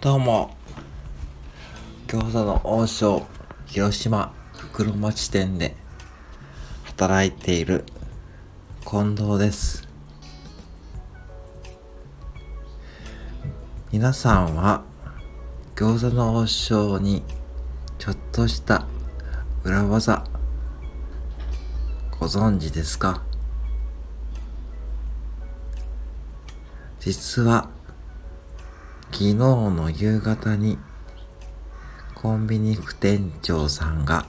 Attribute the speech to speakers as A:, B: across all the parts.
A: どうも。餃子の王将広島袋町店で働いている近藤です。皆さんは餃子の王将にちょっとした裏技ご存知ですか？実は昨日の夕方にコンビニ副店長さんが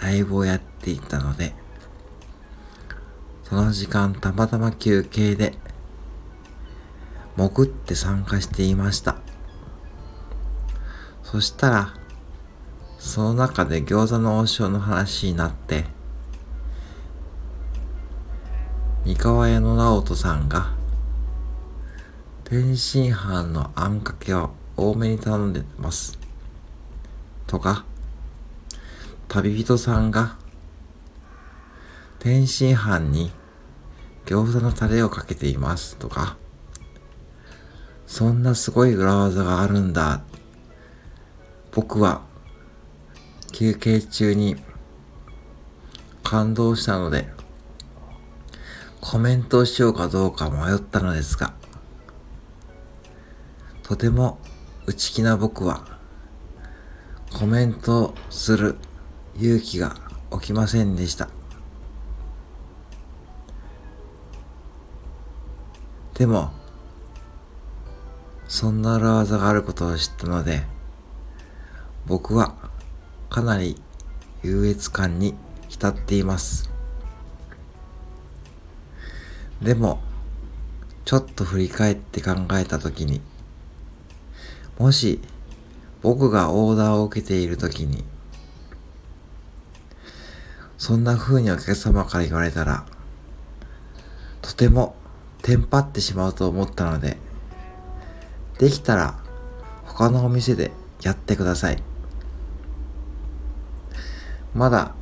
A: ライブをやっていたのでその時間たまたま休憩で潜って参加していました。そしたらその中で餃子の王将の話になって三河屋の直人さんが天津飯のあんかけを多めに頼んでます。とか、旅人さんが天津飯に餃子のタレをかけていますとか、そんなすごい裏技があるんだ。僕は休憩中に感動したので、コメントをしようかどうか迷ったのですが、とても内気な僕はコメントする勇気が起きませんでした。でも、そんな裏技があることを知ったので、僕はかなり優越感に浸っています。でも、ちょっと振り返って考えたときに、もし僕がオーダーを受けている時にそんな風にお客様から言われたらとてもテンパってしまうと思ったのでできたら他のお店でやってください。まだ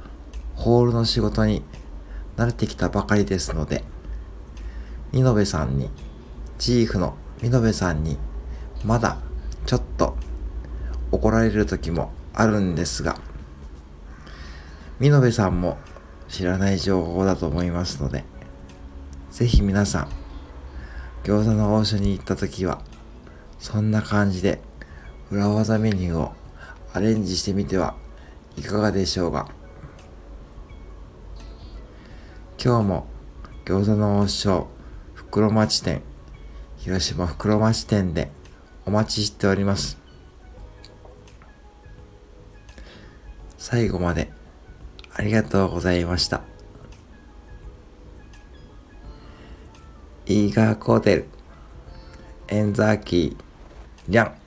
A: ホールの仕事に慣れてきたばかりですので、見延さんに、チーフの見延さんに、まだちょっと怒られる時もあるんですが、見延さんも知らない情報だと思いますので、ぜひ皆さん、餃子の王将に行った時は、そんな感じで裏技メニューをアレンジしてみてはいかがでしょうか。今日も餃子の王将袋町店広島袋町店でお待ちしております。最後までありがとうございました。イーガーコーテル、エンザーキー、リャン。